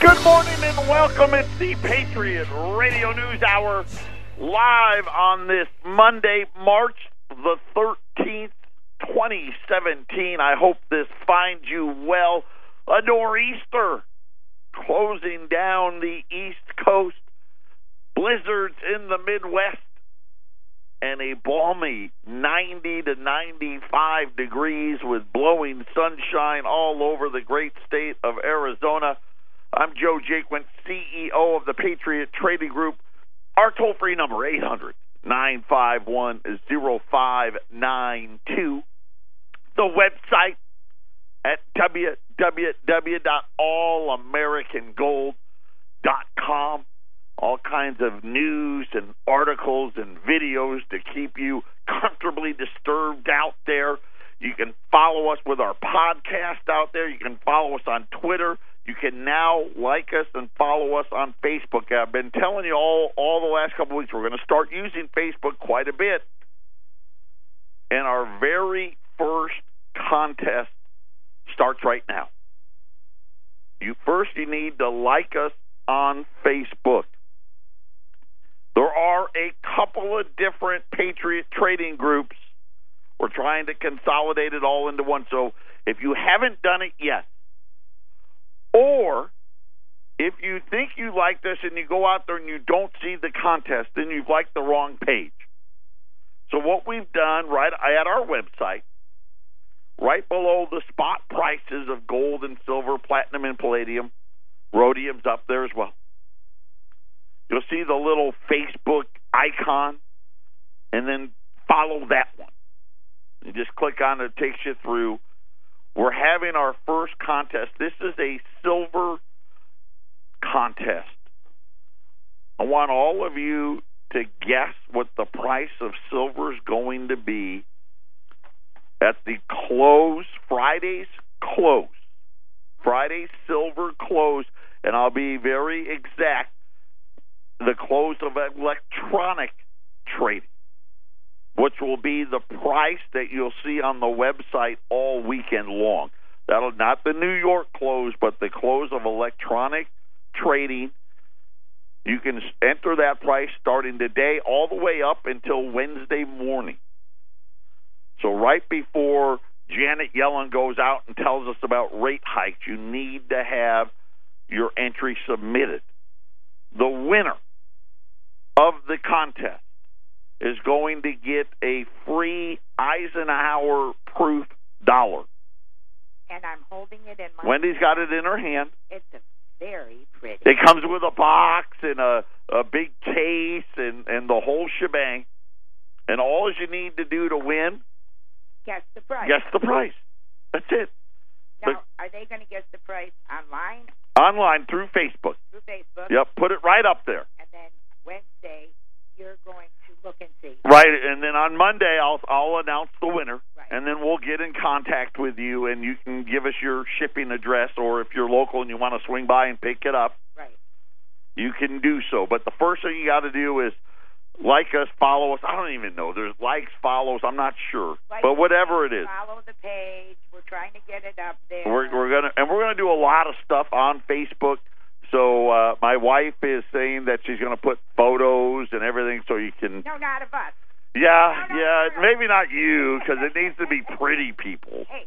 Good morning and welcome. It's the Patriot Radio News Hour live on this Monday, March the 13th, 2017. I hope this finds you well. A nor'easter closing down the East Coast, blizzards in the Midwest, and a balmy 90 to 95 degrees with blowing sunshine all over the great state of Arizona. I'm Joe Jaquin, CEO of the Patriot Trading Group. Our toll free number, 800 951 0592. The website at www.allamericangold.com. All kinds of news and articles and videos to keep you comfortably disturbed out there. You can follow us with our podcast out there. You can follow us on Twitter. You can now like us and follow us on Facebook. I've been telling you all all the last couple of weeks we're going to start using Facebook quite a bit. And our very first contest starts right now. You first you need to like us on Facebook. There are a couple of different Patriot trading groups. We're trying to consolidate it all into one. So if you haven't done it yet, or if you think you like this and you go out there and you don't see the contest, then you've liked the wrong page. So what we've done right at our website, right below the spot prices of gold and silver, platinum and palladium, rhodium's up there as well. You'll see the little Facebook icon, and then follow that one. You just click on it, it takes you through. We're having our first contest. This is a silver contest. I want all of you to guess what the price of silver is going to be at the close, Friday's close. Friday's silver close, and I'll be very exact the close of electronic trading, which will be the price that you'll see on the website all weekend long. That'll not the New York close, but the close of electronic trading. You can enter that price starting today all the way up until Wednesday morning. So right before Janet Yellen goes out and tells us about rate hikes, you need to have your entry submitted. The winner of the contest is going to get a free Eisenhower proof dollar. And I'm holding it in my. Wendy's got it in her hand. It's a very pretty. It comes with a box and a a big case and and the whole shebang. And all you need to do to win, Guess the price. guess the price. That's it. Now, are they going to guess the price online Online through Facebook. through Facebook? Yep, put it right up there. And then Wednesday, you're going to look and see. Right, and then on Monday I'll I'll announce the winner, Right. and then we'll get in contact with you, and you can give us your shipping address, or if you're local and you want to swing by and pick it up, Right. you can do so. But the first thing you got to do is like us, follow us. I don't even know. There's likes, follows. I'm not sure, Like, but whatever it is, Follow the page. We're trying to get it up there. we're we're gonna and we're gonna do a lot of stuff on Facebook. So uh, my wife is saying that she's gonna put photos and everything, so you can. no, not of us. Yeah, No, no, yeah, no, maybe not you because it needs to be pretty people. Hey,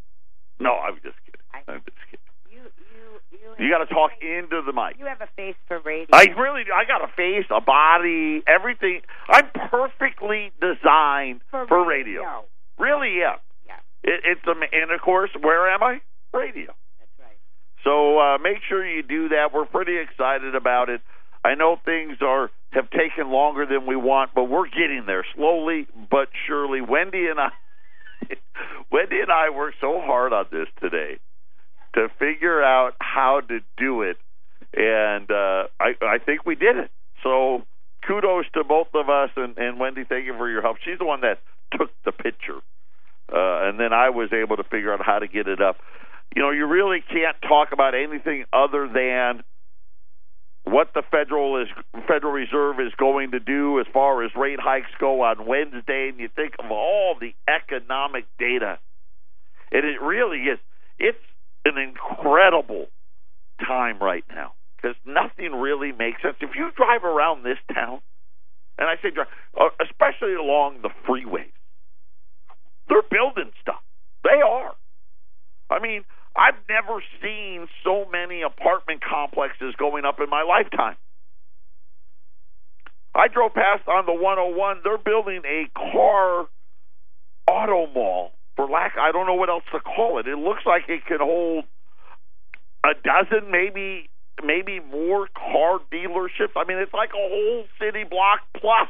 No, I'm just kidding. I- I'm just kidding. you, you, you. You got to talk face- into the mic. You have a face for radio. I really do. I got a face, a body, everything. I'm perfectly designed for, for radio. Really, yeah. Yeah, It, it's a, and of course, where am I? Radio. that's right. So uh, make sure you do that. We're pretty excited about it. I know things are have taken longer than we want, but we're getting there slowly but surely. Wendy and I, Wendy and I worked so hard on this today to figure out how to do it, and uh, I I think we did it. So kudos to both of us, and, and Wendy, thank you for your help. She's the one that took the picture, uh, and then I was able to figure out how to get it up. You know, you really can't talk about anything other than what the federal is Federal Reserve is going to do as far as rate hikes go on Wednesday, and you think of all the economic data, and it really is. It's an incredible time right now. because nothing really makes sense. If you drive around this town, and I say drive, uh, especially along the freeways, they're building stuff. They are. I mean, I've never seen so many apartment complexes going up in my lifetime. I drove past on the 101. They're building a car auto mall for lack. I don't know what else to call it. It looks like it could hold a dozen, maybe maybe more car dealerships. I mean, it's like a whole city block plus.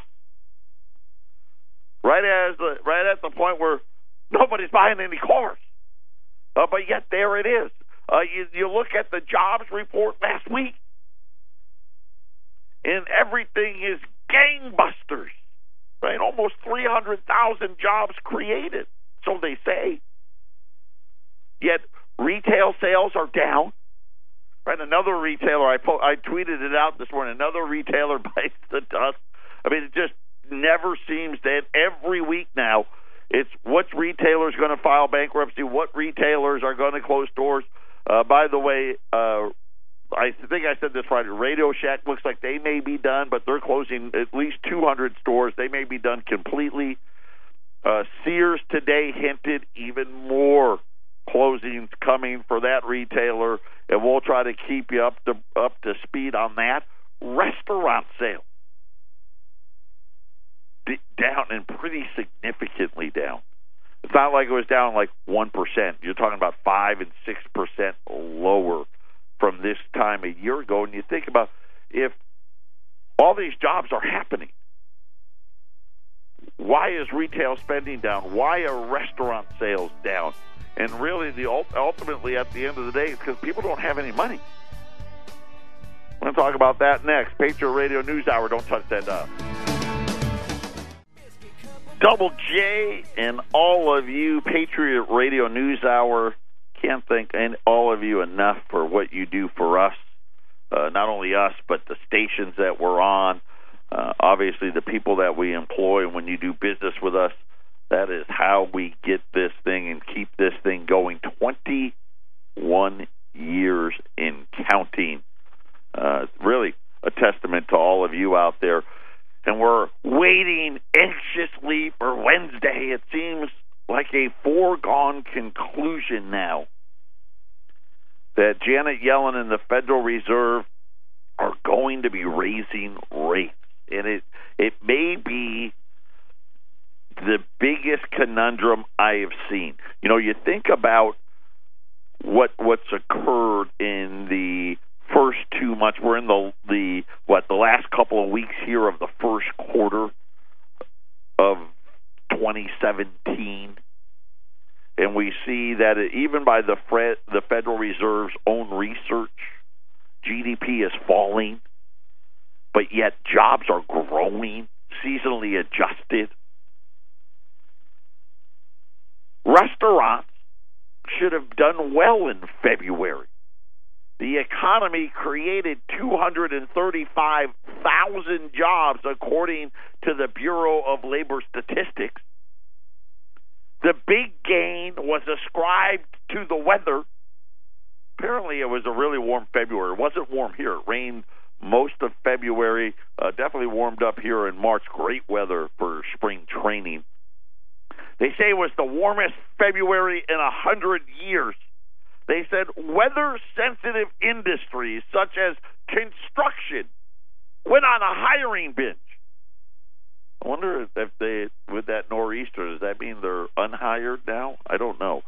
Right as the right at the point where nobody's buying any cars, uh, but yet there it is. Uh, you, you look at the jobs report last week, and everything is gangbusters. Right, almost three hundred thousand jobs created, so they say. Yet retail sales are down. Right, another retailer I po- I tweeted it out this morning. Another retailer bites the dust. I mean, it just never seems that every week now it's what retailers going to file bankruptcy, what retailers are going to close stores. Uh, by the way, uh, I think I said this Friday. Radio Shack looks like they may be done, but they're closing at least 200 stores. They may be done completely. Uh, Sears today hinted even more closings coming for that retailer, and we'll try to keep you up to up to speed on that. Restaurant sales Down and pretty significantly down. It's not like it was down like one percent. You're talking about five and six percent lower from this time a year ago. And you think about if all these jobs are happening, why is retail spending down? Why are restaurant sales down? And really, the ultimately at the end of the day, it's because people don't have any money. We're going to talk about that next. Patriot Radio News Hour. Don't touch that up. Double J and all of you, Patriot Radio News Hour. Can't thank all of you enough for what you do for us. Uh, not only us, but the stations that we're on. Uh, obviously, the people that we employ when you do business with us. That is how we get this thing and keep this thing going. 21 years in counting. Uh, really a testament to all of you out there and we're waiting anxiously for Wednesday. It seems like a foregone conclusion now that Janet Yellen and the Federal Reserve are going to be raising rates, and it it may be the biggest conundrum I have seen. You know, you think about what what's occurred in the first two months. We're in the the what the last couple of weeks here of the first quarter of 2017, and we see that even by the Fred, the Federal Reserve's own research, GDP is falling, but yet jobs are growing, seasonally adjusted. Restaurants should have done well in February the economy created 235,000 jobs, according to the Bureau of Labor Statistics. The big gain was ascribed to the weather. Apparently, it was a really warm February. It wasn't warm here. It rained most of February. Uh, definitely warmed up here in March. Great weather for spring training. They say it was the warmest February in a hundred years. They said weather sensitive industries such as construction went on a hiring binge. I wonder if they, with that nor'easter, does that mean they're unhired now? I don't know.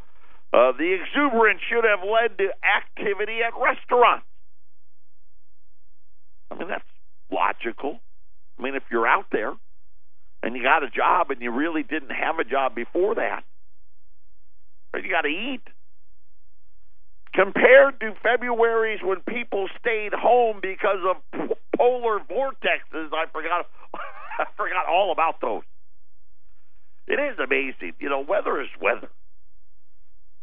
Uh, the exuberance should have led to activity at restaurants. I mean, that's logical. I mean, if you're out there and you got a job and you really didn't have a job before that, you got to eat compared to February's when people stayed home because of polar vortexes. I forgot I forgot all about those. It is amazing. You know, weather is weather.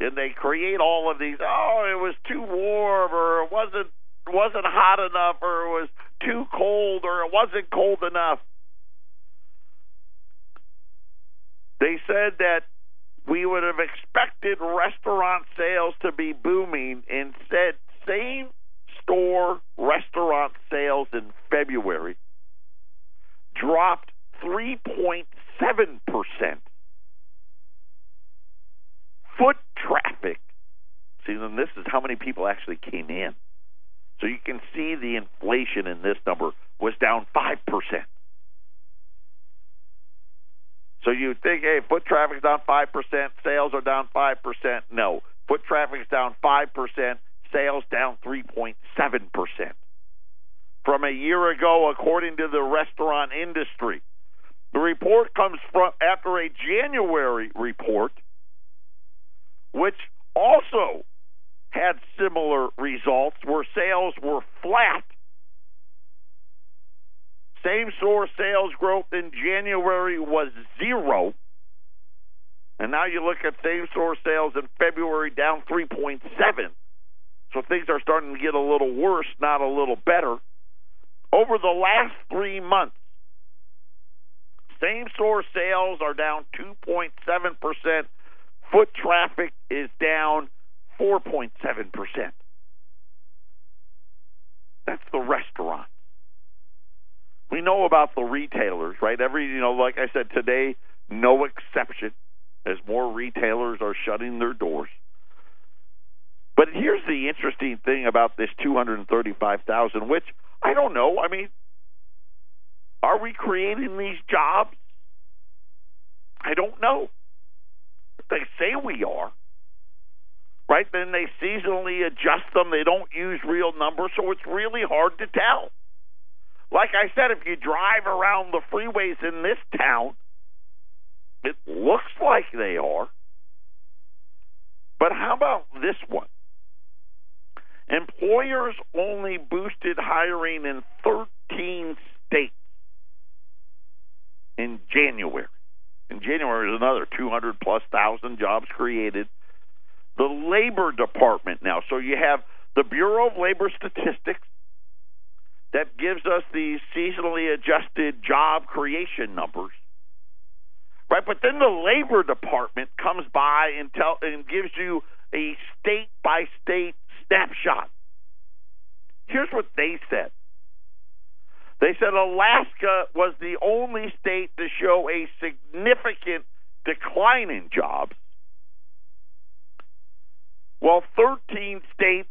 And they create all of these, oh, it was too warm or it wasn't wasn't hot enough or it was too cold or it wasn't cold enough. They said that we would have expected restaurant sales to be booming. Instead, same store restaurant sales in February dropped 3.7%. Foot traffic. See, then this is how many people actually came in. So you can see the inflation in this number was down 5%. So you think, hey, foot traffic's down 5%, sales are down 5%. No. Foot traffic's down 5%, sales down 3.7%. From a year ago, according to the restaurant industry, the report comes from after a January report, which also had similar results where sales were flat. Same store sales growth in January was zero. And now you look at same store sales in February down 3.7. So things are starting to get a little worse, not a little better. Over the last three months, same store sales are down 2.7%. Foot traffic is down 4.7%. That's the restaurant. We know about the retailers, right? Every, you know, like I said today, no exception as more retailers are shutting their doors. But here's the interesting thing about this 235,000, which I don't know. I mean, are we creating these jobs? I don't know. They say we are. Right? Then they seasonally adjust them. They don't use real numbers, so it's really hard to tell. Like I said, if you drive around the freeways in this town, it looks like they are. But how about this one? Employers only boosted hiring in 13 states in January. In January is another 200 plus thousand jobs created. The Labor Department now, so you have the Bureau of Labor Statistics that gives us the seasonally adjusted job creation numbers. Right, but then the Labor Department comes by and tell and gives you a state by state snapshot. Here's what they said. They said Alaska was the only state to show a significant decline in jobs, while 13 states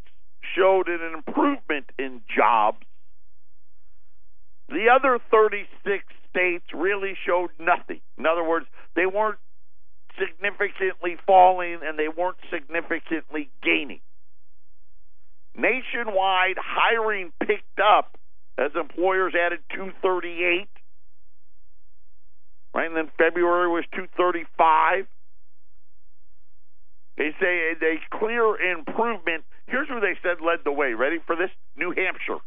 showed an improvement in jobs. The other 36 states really showed nothing. In other words, they weren't significantly falling and they weren't significantly gaining. Nationwide hiring picked up as employers added 238. Right, and then February was 235. They say a clear improvement. Here's who they said led the way. Ready for this? New Hampshire.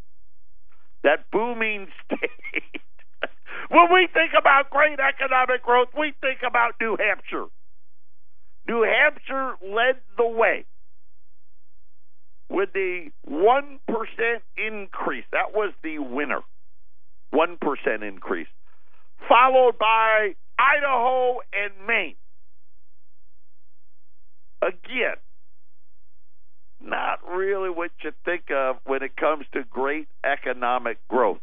That booming state. when we think about great economic growth, we think about New Hampshire. New Hampshire led the way with the 1% increase. That was the winner. 1% increase. Followed by Idaho and Maine. Again, not really what you think of when it comes to great economic growth.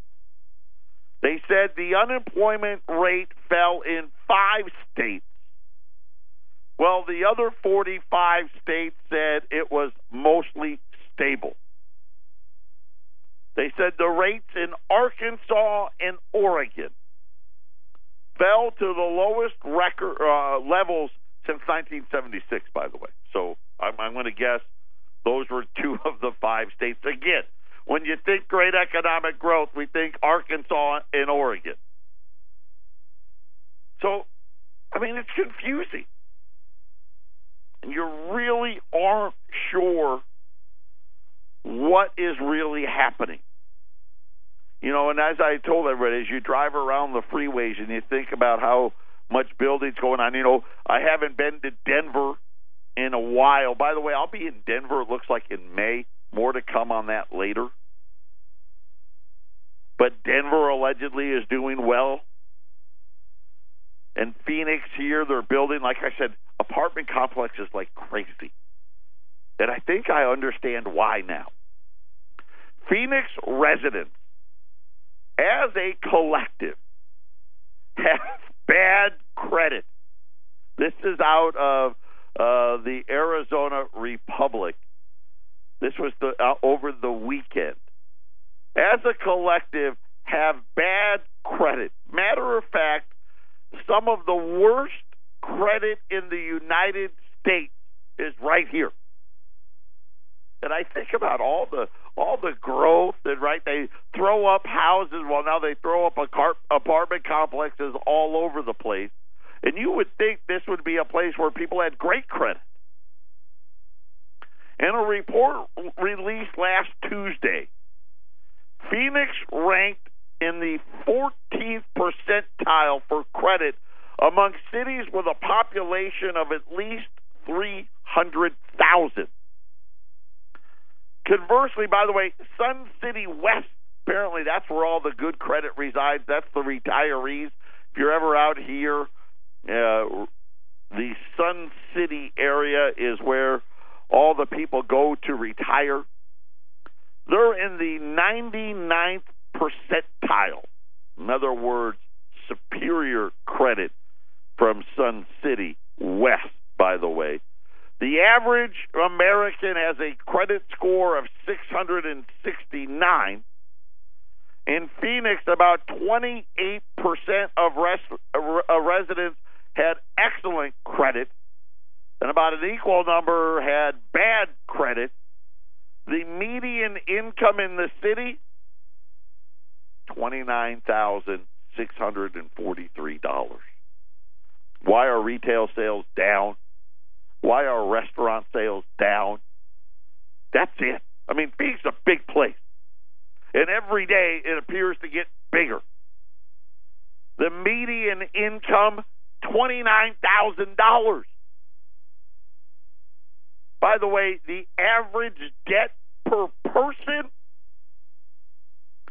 They said the unemployment rate fell in five states well, the other 45 states said it was mostly stable. They said the rates in Arkansas and Oregon fell to the lowest record uh, levels since 1976. By the way, so I'm, I'm going to guess those were two of the five states. Again, when you think great economic growth, we think Arkansas and Oregon. So, I mean, it's confusing And you really aren't sure what is really happening. You know, and as I told everybody, as you drive around the freeways and you think about how much building's going on, you know, I haven't been to Denver in a while. By the way, I'll be in Denver, it looks like in May. More to come on that later. But Denver allegedly is doing well. And Phoenix here, they're building, like I said, apartment complexes like crazy. And I think I understand why now. Phoenix residents, as a collective, have bad credit. This is out of uh, the Arizona Republic. This was the uh, over the weekend. As a collective, have bad credit. Matter of fact, some of the worst credit in the United States is right here. And I think about all the all the growth and right they throw up houses well now they throw up apartment complexes all over the place and you would think this would be a place where people had great credit in a report released last tuesday phoenix ranked in the 14th percentile for credit among cities with a population of at least 300,000 Conversely, by the way, Sun City West, apparently that's where all the good credit resides. That's the retirees. If you're ever out here, uh, the Sun City area is where all the people go to retire. They're in the 99th percentile. In other words, superior credit from Sun City West, by the way. The average American has a credit score of 669. In Phoenix, about 28% of res- uh, residents had excellent credit, and about an equal number had bad credit. The median income in the city $29,643. Why are retail sales down? Why are restaurant sales down? That's it. I mean, Phoenix is a big place. And every day it appears to get bigger. The median income, $29,000. By the way, the average debt per person,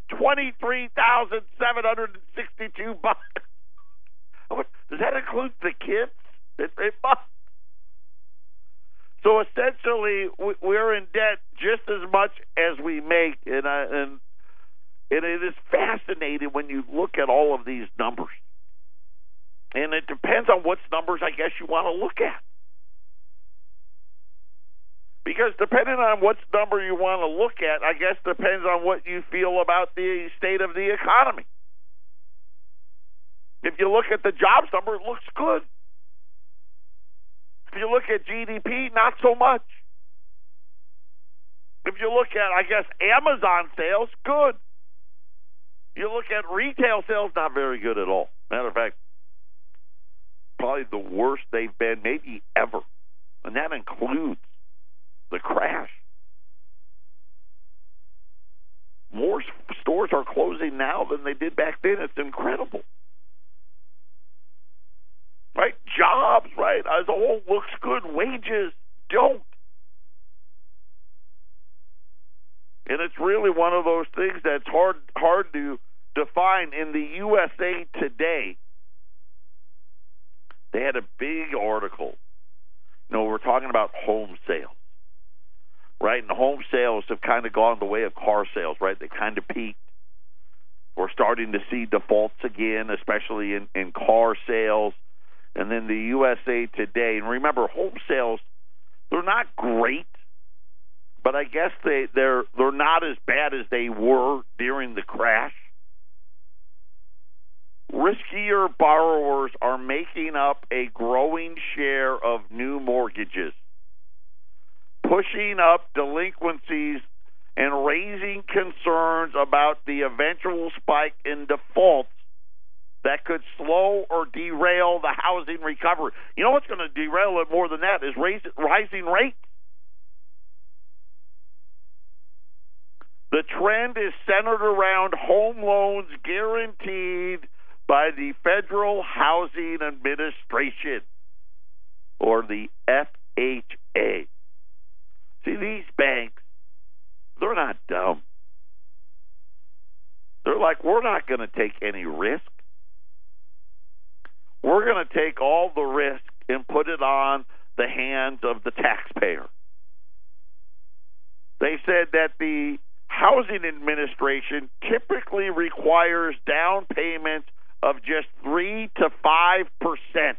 twenty-three thousand seven hundred and sixty-two bucks. Does that include the kids? It, it must. So essentially, we're in debt just as much as we make, and I, and and it is fascinating when you look at all of these numbers. And it depends on what numbers I guess you want to look at. Because depending on what number you want to look at, I guess depends on what you feel about the state of the economy. If you look at the jobs number, it looks good. If you look at GDP, not so much. If you look at, I guess, Amazon sales, good. You look at retail sales, not very good at all. Matter of fact, probably the worst they've been maybe ever. And that includes the crash. More stores are closing now than they did back then. It's incredible right? Jobs, right, as a whole looks good. Wages don't. And it's really one of those things that's hard hard to define. In the USA Today, they had a big article. You know, we're talking about home sales, right? And home sales have kind of gone the way of car sales, right? They kind of peaked. We're starting to see defaults again, especially in, in car sales and then the USA Today. And remember, home sales they're not great, but I guess they they're they're not as bad as they were during the crash. Riskier borrowers are making up a growing share of new mortgages, pushing up delinquencies and raising concerns about the eventual spike in defaults that could slow or derail the housing recovery. You know what's going to derail it more than that is raise, rising rates. The trend is centered around home loans guaranteed by the Federal Housing Administration, or the FHA. See, these banks, they're not dumb. They're like, we're not going to take any risk we're going to take all the risk and put it on the hands of the taxpayer. They said that the housing administration typically requires down payments of just 3 to 5%,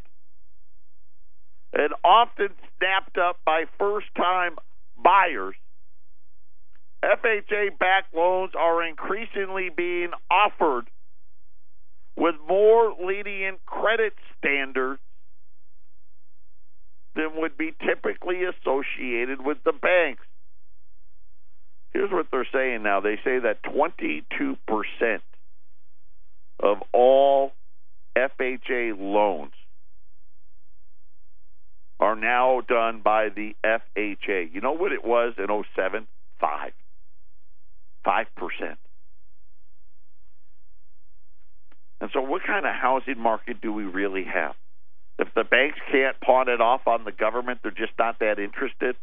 and often snapped up by first time buyers FHA backed loans are increasingly being offered with more lenient credit standards than would be typically associated with the banks. Here's what they're saying now. They say that 22% of all FHA loans are now done by the FHA. You know what it was in 07? 5. 5%. And so, what kind of housing market do we really have? If the banks can't pawn it off on the government, they're just not that interested.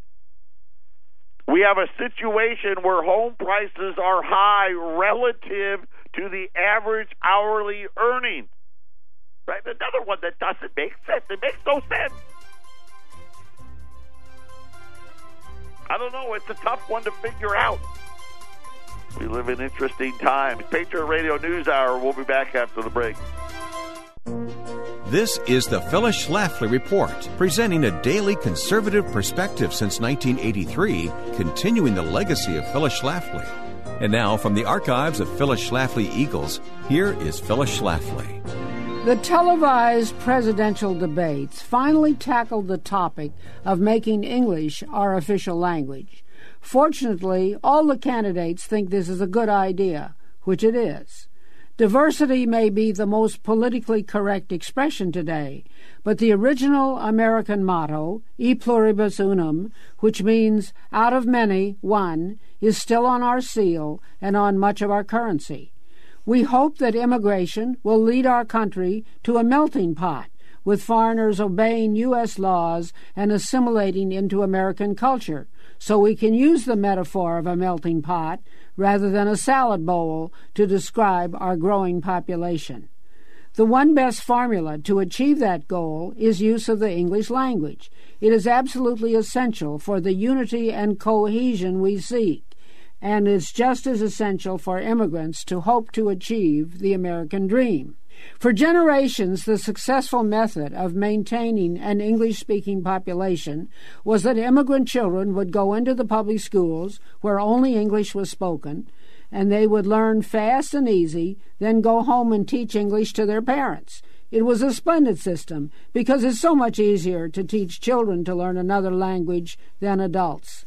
We have a situation where home prices are high relative to the average hourly earnings. Right? Another one that doesn't make sense. It makes no sense. I don't know. It's a tough one to figure out. We live in interesting times. Patriot Radio News Hour. We'll be back after the break. This is the Phyllis Schlafly Report, presenting a daily conservative perspective since 1983, continuing the legacy of Phyllis Schlafly. And now, from the archives of Phyllis Schlafly Eagles, here is Phyllis Schlafly. The televised presidential debates finally tackled the topic of making English our official language. Fortunately, all the candidates think this is a good idea, which it is. Diversity may be the most politically correct expression today, but the original American motto, E pluribus unum, which means out of many, one, is still on our seal and on much of our currency. We hope that immigration will lead our country to a melting pot, with foreigners obeying U.S. laws and assimilating into American culture, so we can use the metaphor of a melting pot rather than a salad bowl to describe our growing population. The one best formula to achieve that goal is use of the English language. It is absolutely essential for the unity and cohesion we seek, and it's just as essential for immigrants to hope to achieve the American dream. For generations, the successful method of maintaining an English speaking population was that immigrant children would go into the public schools where only English was spoken, and they would learn fast and easy, then go home and teach English to their parents. It was a splendid system because it's so much easier to teach children to learn another language than adults.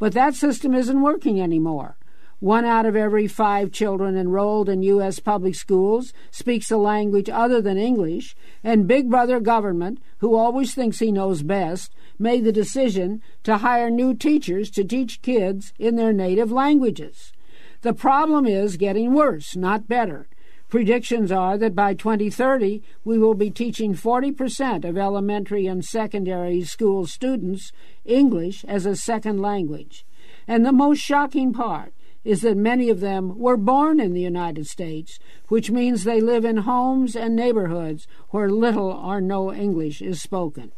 But that system isn't working anymore. One out of every five children enrolled in U.S. public schools speaks a language other than English, and Big Brother government, who always thinks he knows best, made the decision to hire new teachers to teach kids in their native languages. The problem is getting worse, not better. Predictions are that by 2030, we will be teaching 40% of elementary and secondary school students English as a second language. And the most shocking part is that many of them were born in the United States, which means they live in homes and neighborhoods where little or no English is spoken.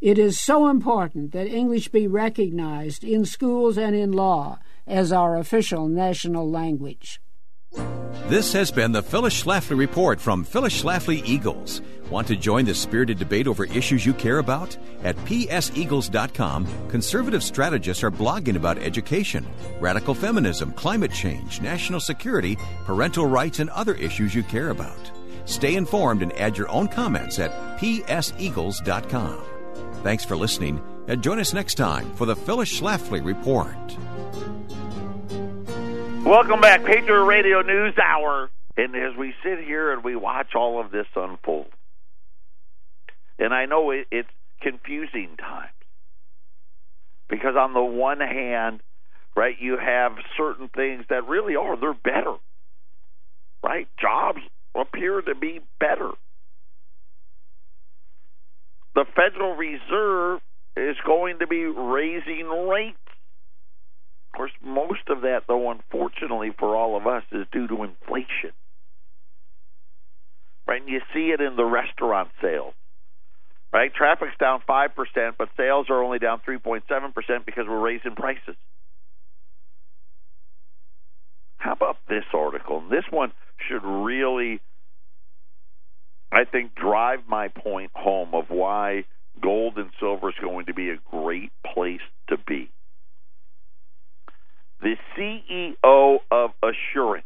It is so important that English be recognized in schools and in law as our official national language. This has been the Phyllis Schlafly Report from Phyllis Schlafly Eagles. Want to join the spirited debate over issues you care about? At pseagles.com, conservative strategists are blogging about education, radical feminism, climate change, national security, parental rights, and other issues you care about. Stay informed and add your own comments at pseagles.com. Thanks for listening, and join us next time for the Phyllis Schlafly Report. Welcome back, Patriot Radio News Hour. And as we sit here and we watch all of this unfold, and I know it, it's confusing times because on the one hand, right, you have certain things that really are they're better, right? Jobs appear to be better. The Federal Reserve is going to be raising rates. Of course, most of that, though, unfortunately for all of us, is due to inflation. Right? And you see it in the restaurant sales. Right? Traffic's down 5%, but sales are only down 3.7% because we're raising prices. How about this article? This one should really, I think, drive my point home of why gold and silver is going to be a great place to be. The CEO of Assurant.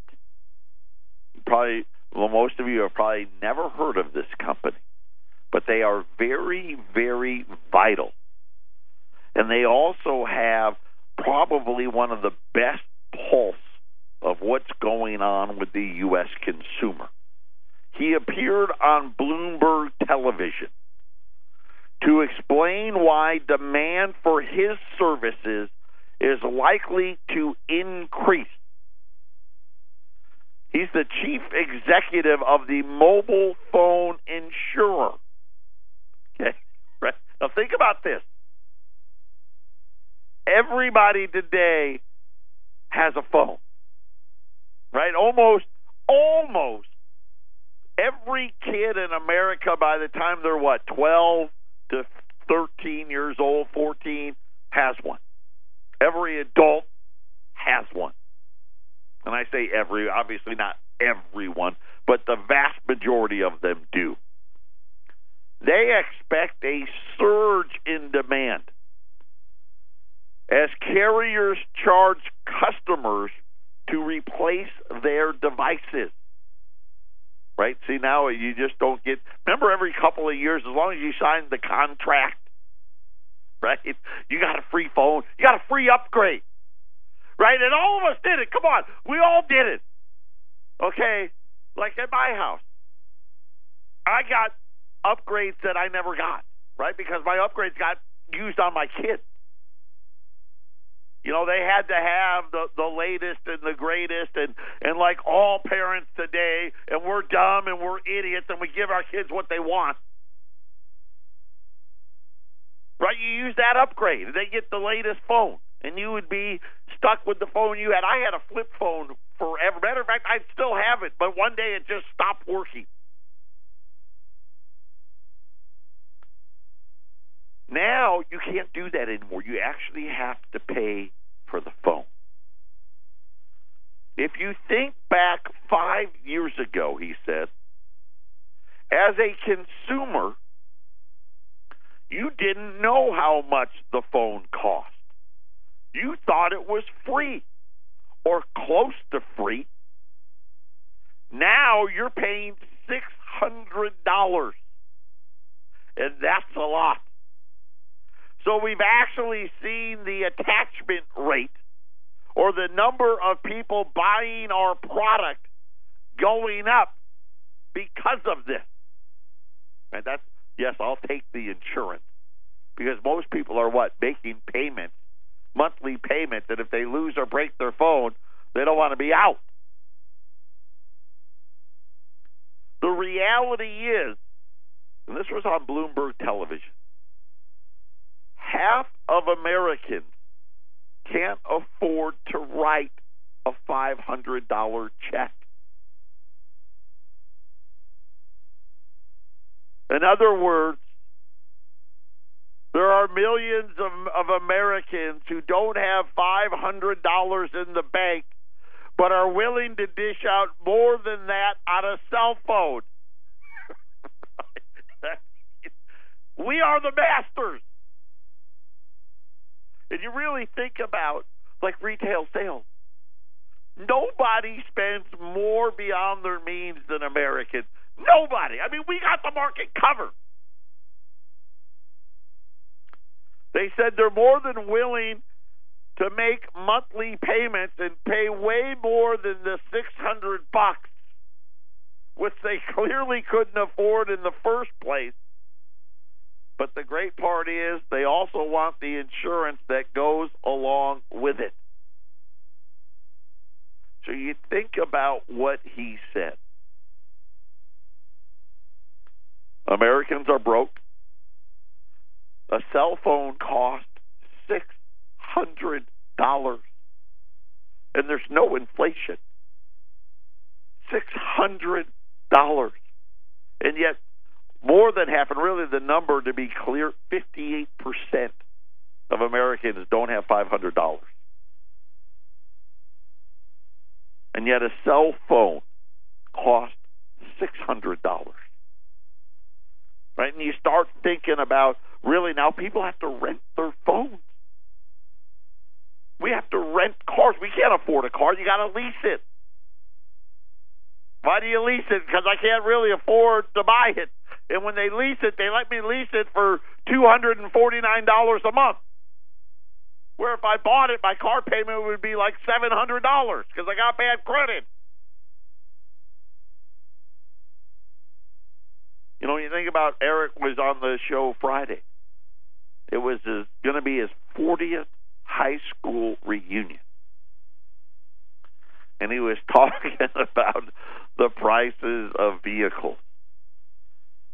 Probably, well, most of you have probably never heard of this company, but they are very, very vital. And they also have probably one of the best pulse of what's going on with the U.S. consumer. He appeared on Bloomberg television to explain why demand for his services is likely to increase. He's the chief executive of the mobile phone insurer. Okay, right? Now think about this. Everybody today has a phone, right? Almost, almost every kid in America by the time they're what, 12 to 13 years old, 14, has one. Every adult has one. And I say every, obviously not everyone, but the vast majority of them do. They expect a surge in demand as carriers charge customers to replace their devices. Right? See, now you just don't get. Remember, every couple of years, as long as you sign the contract, right? You got a free phone, you got a free upgrade, right? And all of us did it. Come on, we all did it. Okay, like at my house, I got upgrades that I never got, right? Because my upgrades got used on my kids. You know, they had to have the the latest and the greatest, and and like all parents today, and we're dumb and we're idiots, and we give our kids what they want. Right? You use that upgrade, they get the latest phone, and you would be stuck with the phone you had. I had a flip phone forever. Matter of fact, I still have it, but one day it just stopped working. Now you can't do that anymore. You actually have to pay for the phone. If you think back five years ago, he said, as a consumer, you didn't know how much the phone cost. You thought it was free or close to free. Now you're paying $600. And that's a lot. So we've actually seen the attachment rate or the number of people buying our product going up because of this. And that's yes, I'll take the insurance because most people are what making payments, monthly payments, and if they lose or break their phone, they don't want to be out. The reality is, and this was on Bloomberg television, half of Americans can't afford to write a $500 check. In other words, there are millions of, of Americans who don't have $500 in the bank, but are willing to dish out more than that on a cell phone. we are the masters. And you really think about like retail sales. Nobody spends more beyond their means than Americans. Nobody. I mean, we got the market covered. They said they're more than willing to make monthly payments and pay way more than the 600 bucks which they clearly couldn't afford in the first place but the great part is they also want the insurance that goes along with it. So you think about what he said. Americans are broke. A cell phone costs six hundred dollars, and there's no inflation. Six hundred dollars, and yet more than half, and really the number to be clear, 58% of Americans don't have $500. And yet a cell phone costs $600. Right? And you start thinking about really now people have to rent their phones. We have to rent cars. We can't afford a car. You got to lease it. Why do you lease it? Because I can't really afford to buy it. And when they lease it, they let me lease it for two hundred and forty nine dollars a month. Where if I bought it, my car payment would be like seven hundred dollars because I got bad credit. You know, you think about Eric was on the show Friday. It was going to be his 40th high school reunion. And he was talking about the prices of vehicles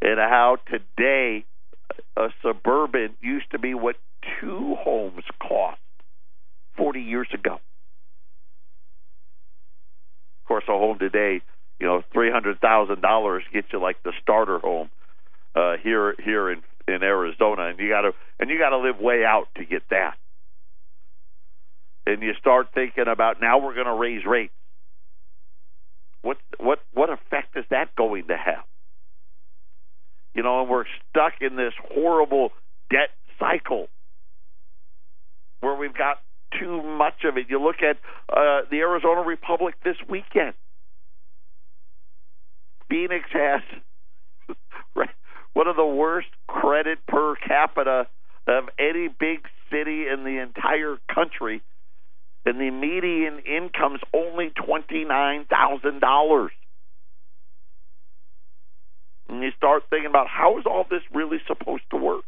and how today a suburban used to be what two homes cost 40 years ago. Of course, a home today, you know, three hundred thousand dollars gets you like the starter home uh, here here in in Arizona, and you got to and you got to live way out to get that. And you start thinking about now we're going to raise rates. What what what effect is that going to have? You know, and we're stuck in this horrible debt cycle where we've got too much of it. You look at uh, the Arizona Republic this weekend. Phoenix has one of the worst credit per capita of any big city in the entire country, and the median income's only twenty nine thousand dollars. And you start thinking about how is all this really supposed to work?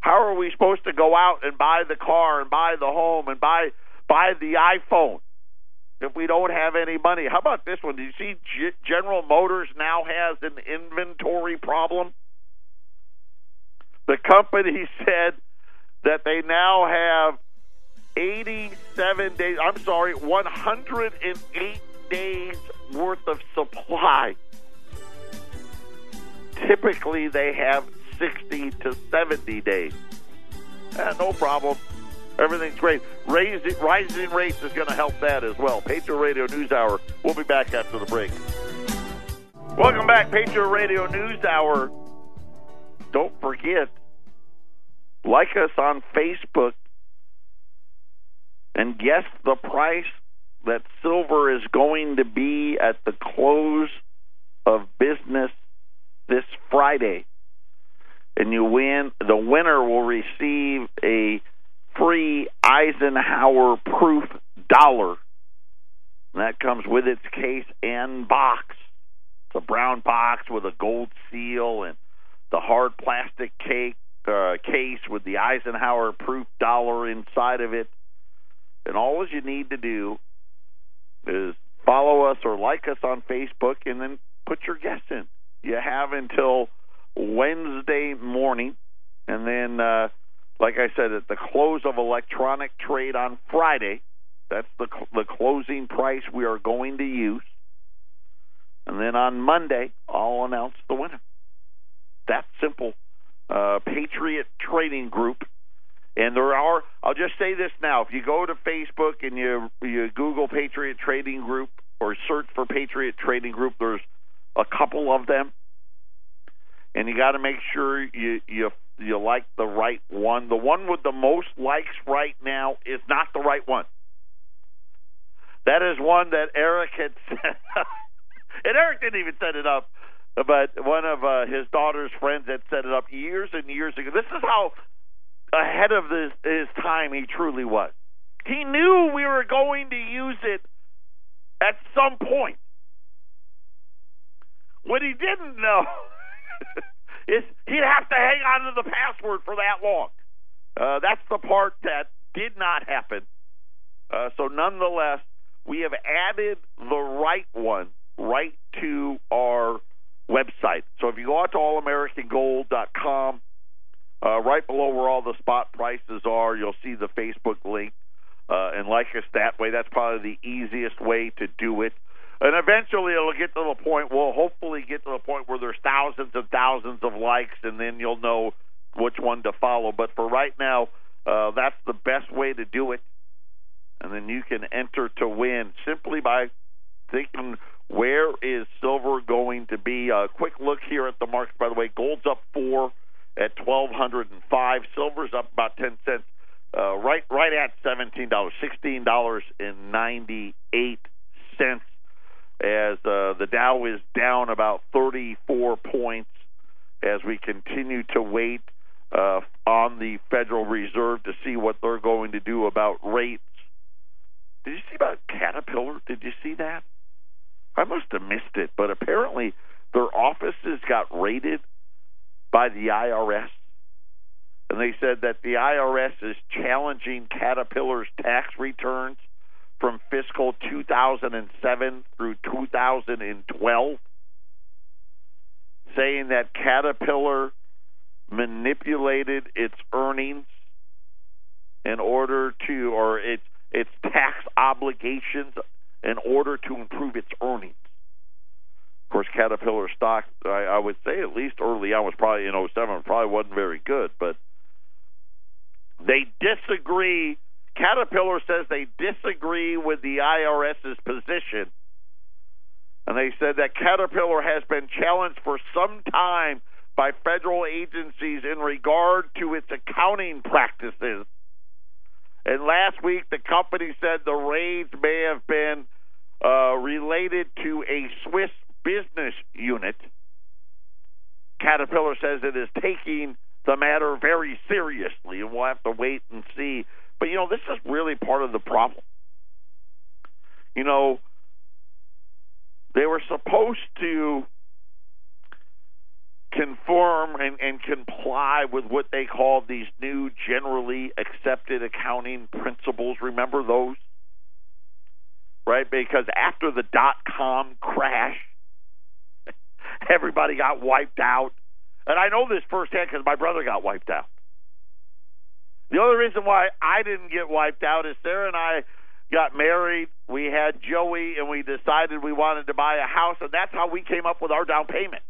How are we supposed to go out and buy the car and buy the home and buy buy the iPhone if we don't have any money? How about this one? Do you see G- General Motors now has an inventory problem? The company said that they now have 87 days, I'm sorry, 108 days worth of supply. Typically, they have 60 to 70 days. Eh, no problem. Everything's great. Rising rates is going to help that as well. Patriot Radio News Hour. We'll be back after the break. Welcome back, Patriot Radio News Hour. Don't forget, like us on Facebook and guess the price that silver is going to be at the close of business this Friday. And you win, the winner will receive a free Eisenhower proof dollar. And that comes with its case and box. It's a brown box with a gold seal and the hard plastic cake uh, case with the Eisenhower proof dollar inside of it. And all you need to do is follow us or like us on Facebook and then put your guess in. You have until Wednesday morning, and then, uh, like I said, at the close of electronic trade on Friday, that's the the closing price we are going to use, and then on Monday I'll announce the winner. That simple. Uh, Patriot Trading Group and there are, I'll just say this now: if you go to Facebook and you you Google Patriot Trading Group or search for Patriot Trading Group, there's a couple of them, and you got to make sure you you you like the right one. The one with the most likes right now is not the right one. That is one that Eric had set up, and Eric didn't even set it up, but one of uh, his daughter's friends had set it up years and years ago. This is how ahead of this, his time he truly was. He knew we were going to use it at some point. What he didn't know is he'd have to hang on to the password for that long. Uh, that's the part that did not happen. Uh, so, nonetheless, we have added the right one right to our website. So, if you go out to allamericangold.com, uh, right below where all the spot prices are, you'll see the Facebook link. Uh, and like us that way. That's probably the easiest way to do it. And eventually it'll get to the point, we'll hopefully get to the point where there's thousands and thousands of likes, and then you'll know which one to follow. But for right now, uh, that's the best way to do it. And then you can enter to win simply by thinking, where is silver going to be? A quick look here at the market, by the way. Gold's up four at twelve hundred and five. Silver's up about ten cents, uh, right right at seventeen dollars, sixteen dollars and ninety eight cents. As uh, the Dow is down about thirty four points, as we continue to wait uh, on the Federal Reserve to see what they're going to do about rates. Did you see about Caterpillar? Did you see that? I must have missed it, but apparently their offices got raided by the IRS. And they said that the IRS is challenging Caterpillar's tax returns from fiscal 2007 through 2012, saying that Caterpillar manipulated its earnings in order to, or its its tax obligations in order to improve its earnings. Of course, Caterpillar stock, I, I would say at least early on was probably in 07, probably wasn't very good, but they disagree. Caterpillar says they disagree with the IRS's position. And they said that Caterpillar has been challenged for some time by federal agencies in regard to its accounting practices. And last week, the company said the raids may have been uh, related to a Swiss business unit. Caterpillar says it is taking the matter very seriously, and we'll have to wait and see. But, you know, this is really part of the problem. You know, they were supposed to conform and, and comply with what they called these new generally accepted accounting principles. Remember those? Right? Because after the dot com crash, everybody got wiped out. And I know this firsthand because my brother got wiped out. The only reason why I didn't get wiped out is Sarah and I got married. We had Joey, and we decided we wanted to buy a house, and that's how we came up with our down payment.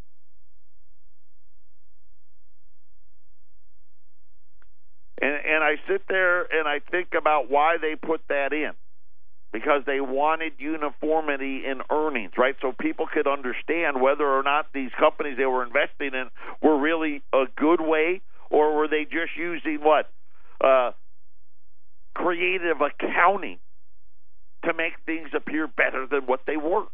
And and I sit there and I think about why they put that in. Because they wanted uniformity in earnings, right? So people could understand whether or not these companies they were investing in were really a good way or were they just using what? Uh, creative accounting to make things appear better than what they were.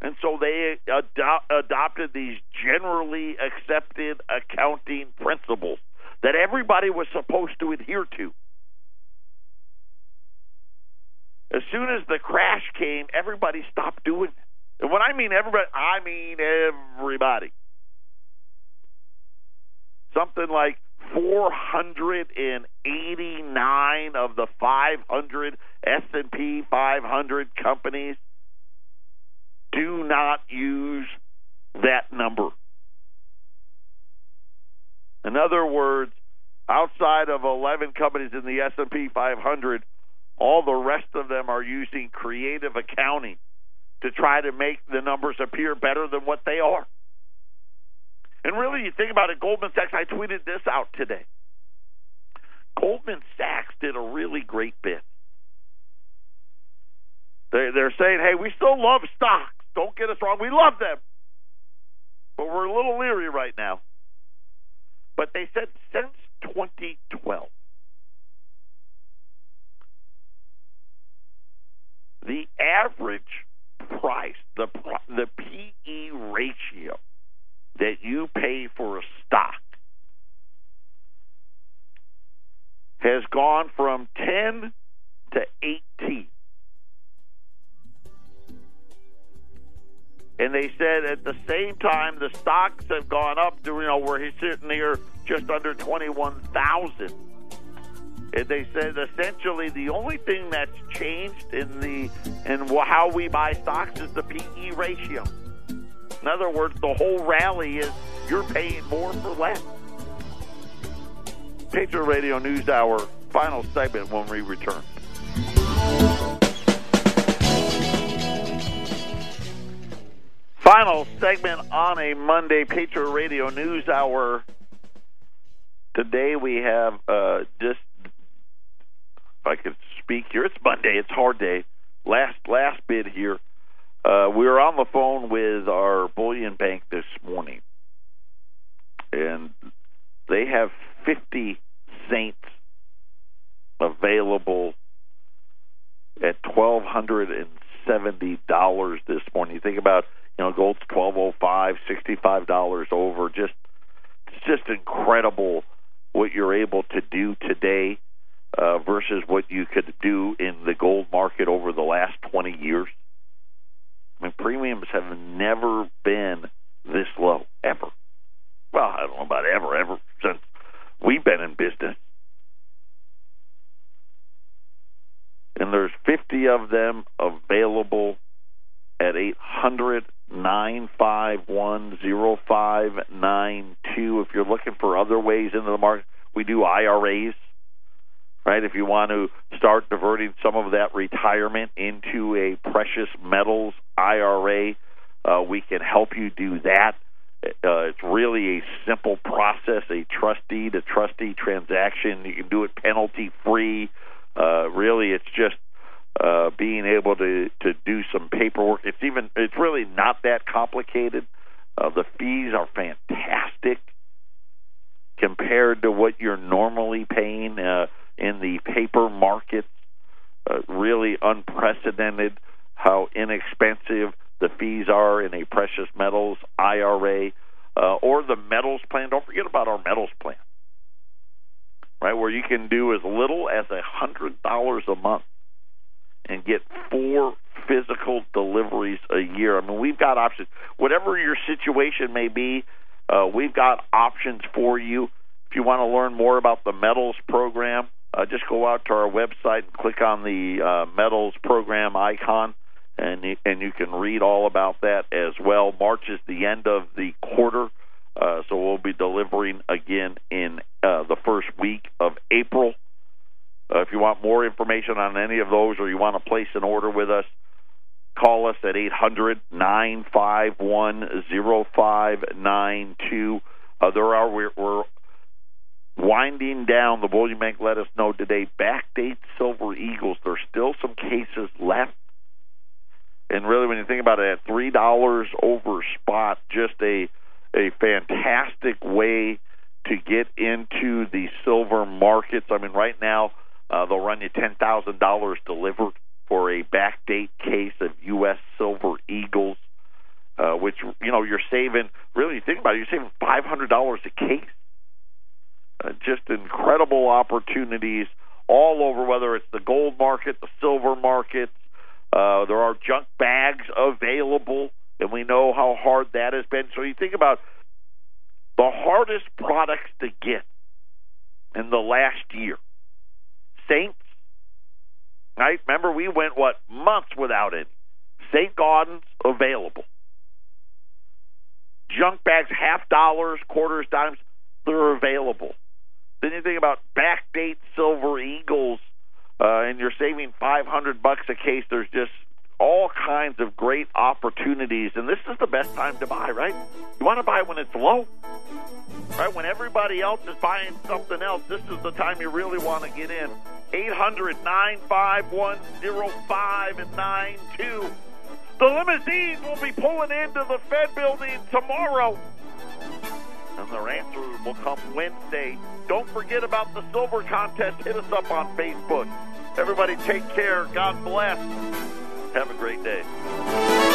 And so they ado- adopted these generally accepted accounting principles that everybody was supposed to adhere to. As soon as the crash came, everybody stopped doing it. And when I mean everybody, I mean everybody. Something like 489 of the 500 S&P 500 companies do not use that number. In other words, outside of 11 companies in the S&P 500, all the rest of them are using creative accounting to try to make the numbers appear better than what they are. And really, you think about it, Goldman Sachs, I tweeted this out today. Goldman Sachs did a really great bit. They're, they're saying, hey, we still love stocks. Don't get us wrong. We love them. But we're a little leery right now. But they said since 2012, the average price, the the PE ratio that you pay for a stock has gone from 10 to 18. And they said at the same time the stocks have gone up to you know where he's sitting here just under twenty one thousand. And they said essentially the only thing that's changed in the in how we buy stocks is the PE ratio. In other words, the whole rally is you're paying more for less. Patriot Radio News Hour final segment when we return. Final segment on a Monday Patriot Radio News Hour. Today we have uh, just, if I could speak here, it's Monday. It's hard day. Last last bid here. Uh, we were on the phone with our bullion bank this morning, and they have 50 Saints available at twelve hundred and seventy dollars this morning. You think about you know gold's twelve oh five, sixty five dollars over. Just it's just incredible what you're able to do today uh, versus what you could do in the gold market over the last twenty years. I mean, premiums have never been this low ever. Well, I don't know about ever, ever since we've been in business. and there's 50 of them available at 800 951 0592. If you're looking for other ways into the market, we do IRAs, right? If you want to start diverting some of that retirement into a precious metals IRA, uh, we can help you do that. Uh, it's really a simple process, a trustee to trustee transaction. You can do it penalty free. Uh, really, it's just uh, being able to to do some paperwork. It's even it's really not that complicated. Uh, the fees are fantastic compared to what you're normally paying uh, in the paper market, Uh, really unprecedented how inexpensive the fees are in a precious metals IRA uh, or the metals plan. Don't forget about our metals plan right? Where you can do as little as a hundred dollars a month and get four physical deliveries a year. I mean, we've got options. Whatever your situation may be, uh, we've got options for you. If you want to learn more about the metals program, uh, just go out to our website and click on the uh, metals program icon, and you, and you can read all about that as well. March is the end of the quarter. Uh, so we'll be delivering again in uh, the first week of April. Uh, if you want more information on any of those or you want to place an order with us, call us at 800 951 0592. Uh, there are, we're, we're winding down. The Bullion Bank let us know today backdate Silver Eagles. There's still some cases left. And really, when you think about it, at $3 over spot, just a a fantastic way to get into the silver markets. I mean, right now uh, they'll run you ten thousand dollars delivered for a backdate case of U.S. Silver Eagles, uh, which you know you're saving. Really, you think about it, you're saving five hundred dollars a case. Uh, just incredible opportunities all over, whether it's the gold market, the silver markets. Uh, there are junk bags available and we know how hard that has been. So you think about the hardest products to get in the last year. Saints, right? Remember, we went, what, months without it. St. Gaudens available. Junk bags, half dollars, quarters, dimes, they're available. Then you think about backdate silver eagles, uh, and you're saving 500 bucks a case. There's just all kinds of great opportunities, and this is the best time to buy, right? You want to buy when it's low, right? When everybody else is buying something else, this is the time you really want to get in. 800 951 0592. The limousine will be pulling into the Fed building tomorrow. And their answer will come Wednesday. Don't forget about the silver contest. Hit us up on Facebook. Everybody take care. God bless. Have a great day.